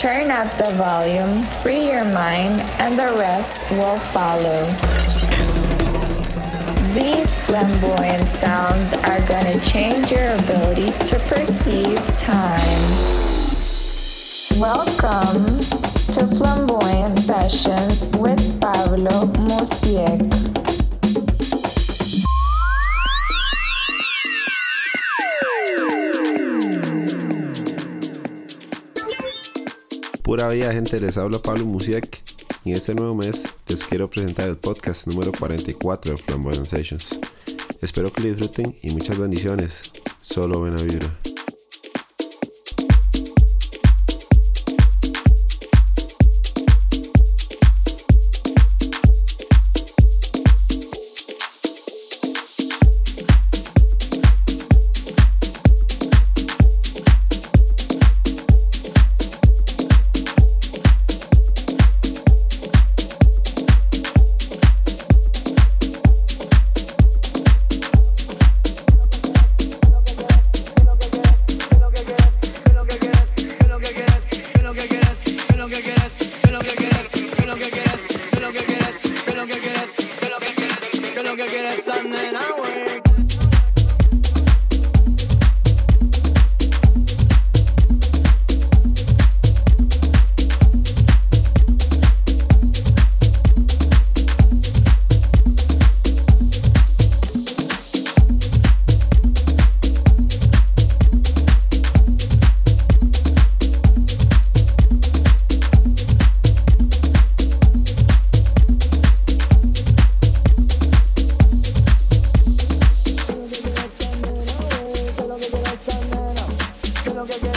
Turn up the volume, free your mind, and the rest will follow. These flamboyant sounds are gonna change your ability to perceive time. Welcome to Flamboyant Sessions with Pablo Muzi3k. Pura vida, gente, les habla Pablo Musiek y en este nuevo mes les quiero presentar el podcast número 44 de Flamboyant Sessions. Espero que lo disfruten y muchas bendiciones. Solo buena vibra. don't get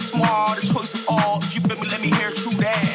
smart, a choice of all. If you feel me, let me hear true that.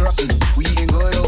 Feel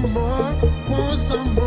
some more, want some more.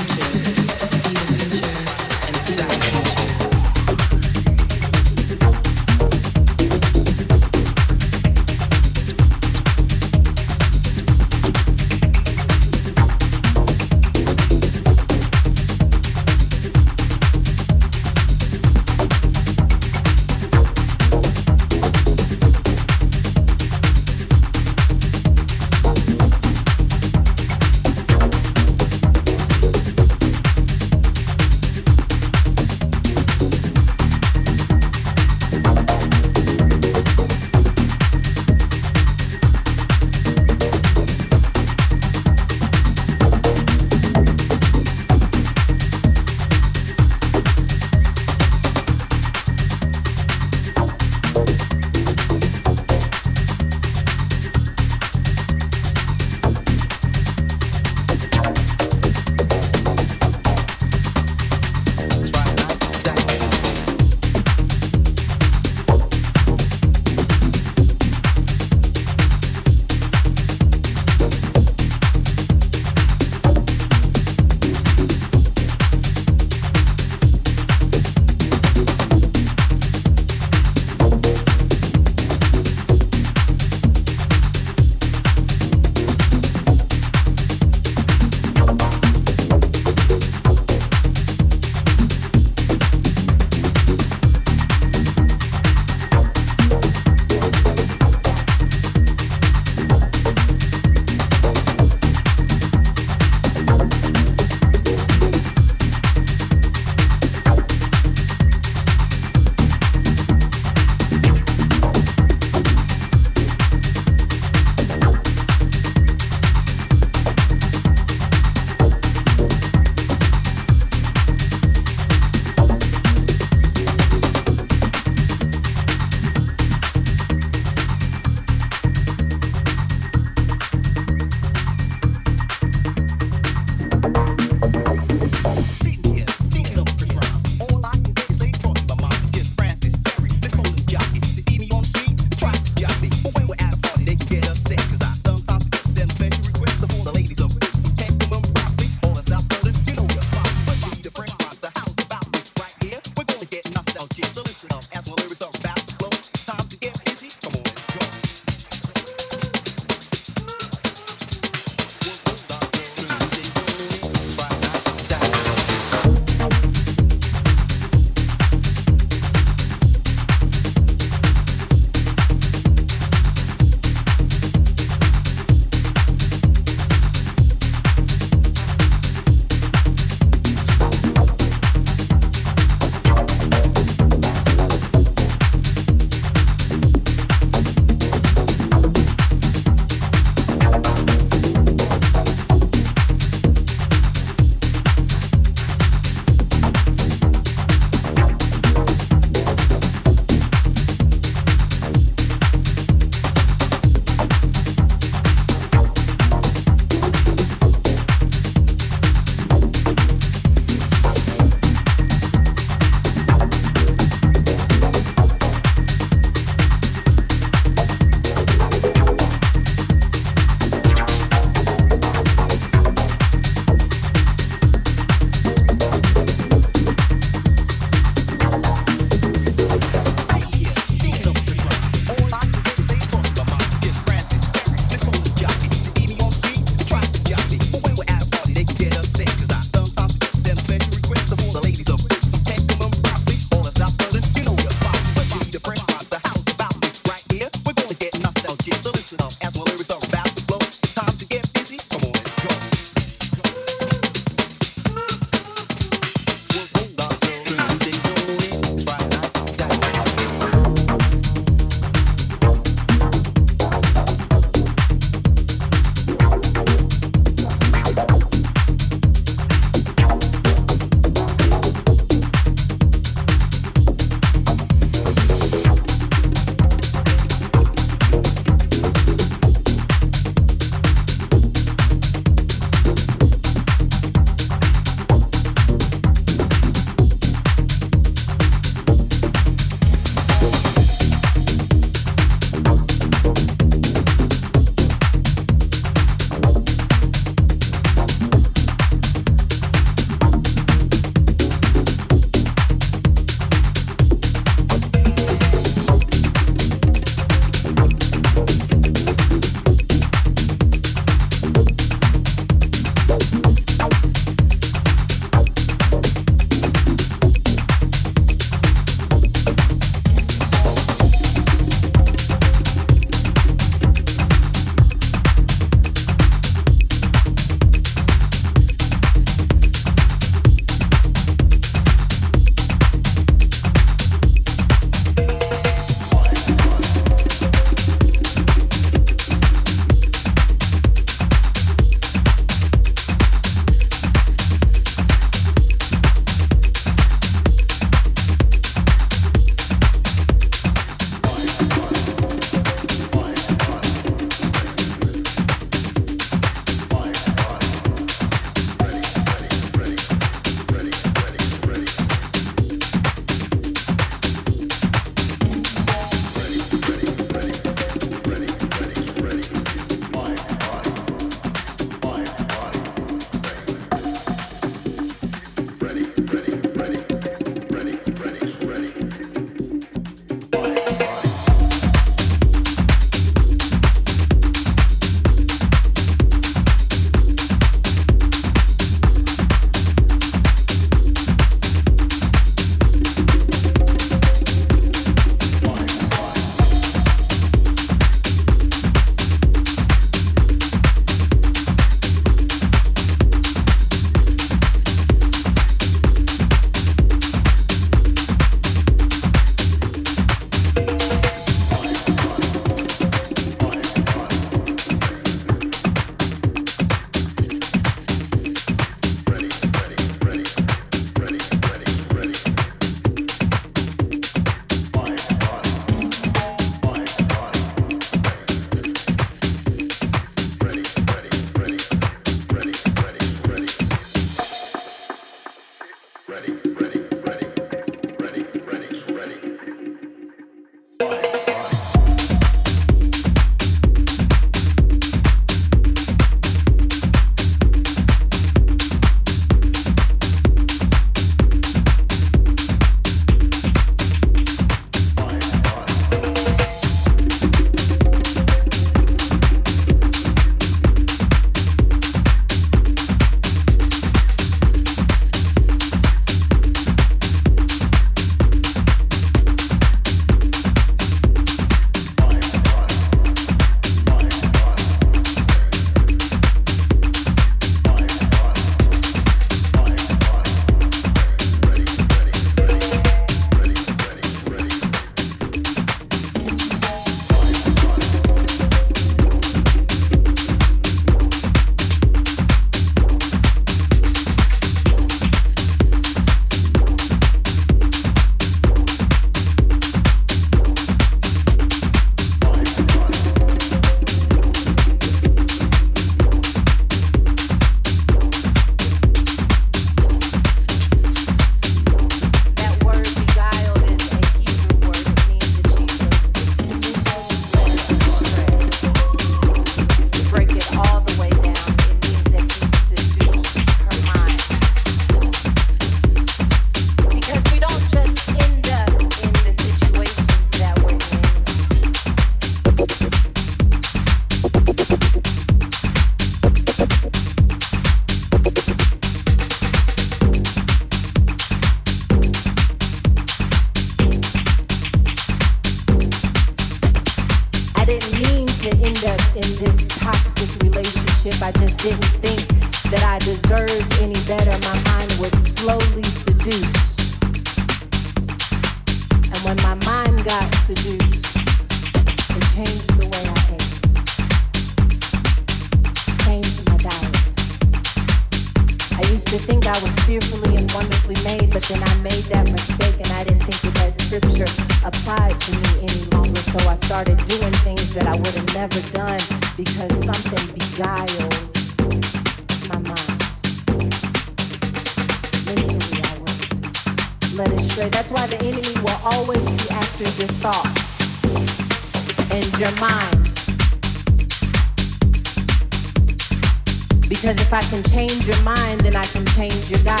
Because if I can change your mind, then I can change your diet.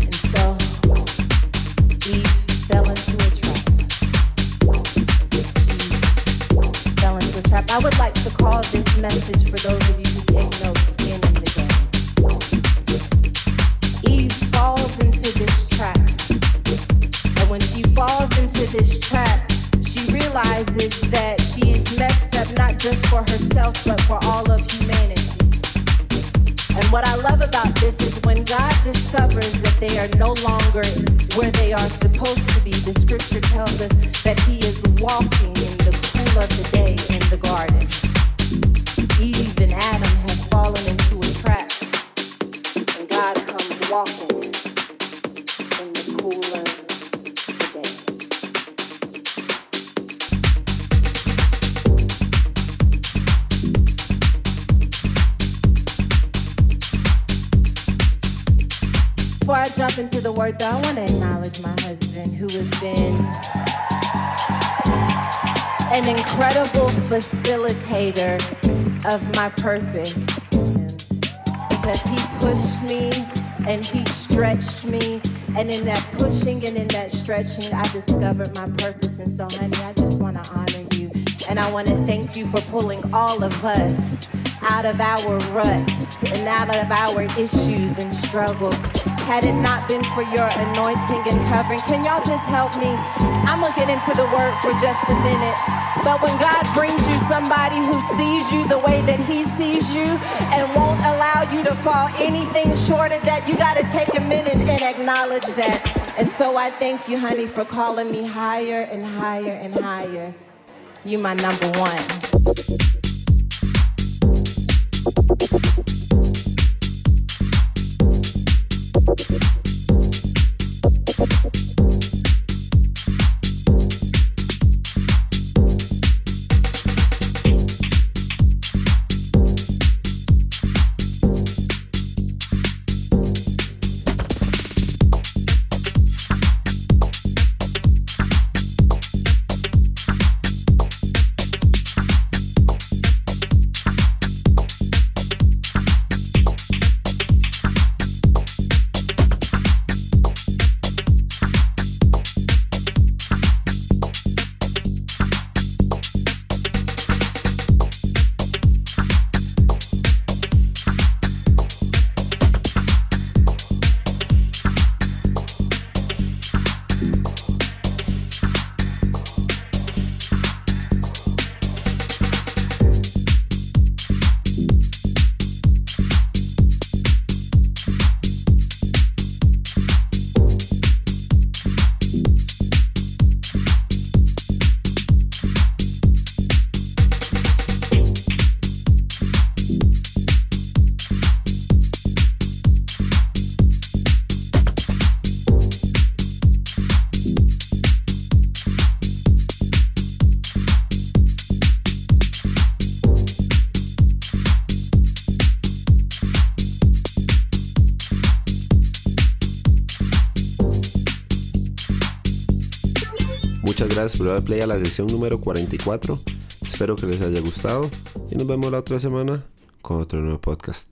And so we fell into a trap. Fell into a trap. I would like to call this message for those stretching, I discovered my purpose. And so, honey, I just want to honor you. And I want to thank you for pulling all of us out of our ruts and out of our issues and struggles. Had it not been for your anointing and covering, can y'all just help me? I'm going to get into the word for just a minute. But when God brings you somebody who sees you the way that He sees you and won't allow you to fall anything short of that, you got to take a minute and acknowledge that. And so I thank you, honey, for calling me higher and higher and higher. You my number one. Por dar play a la sesión número 44. Espero que les haya gustado y nos vemos la otra semana con otro nuevo podcast.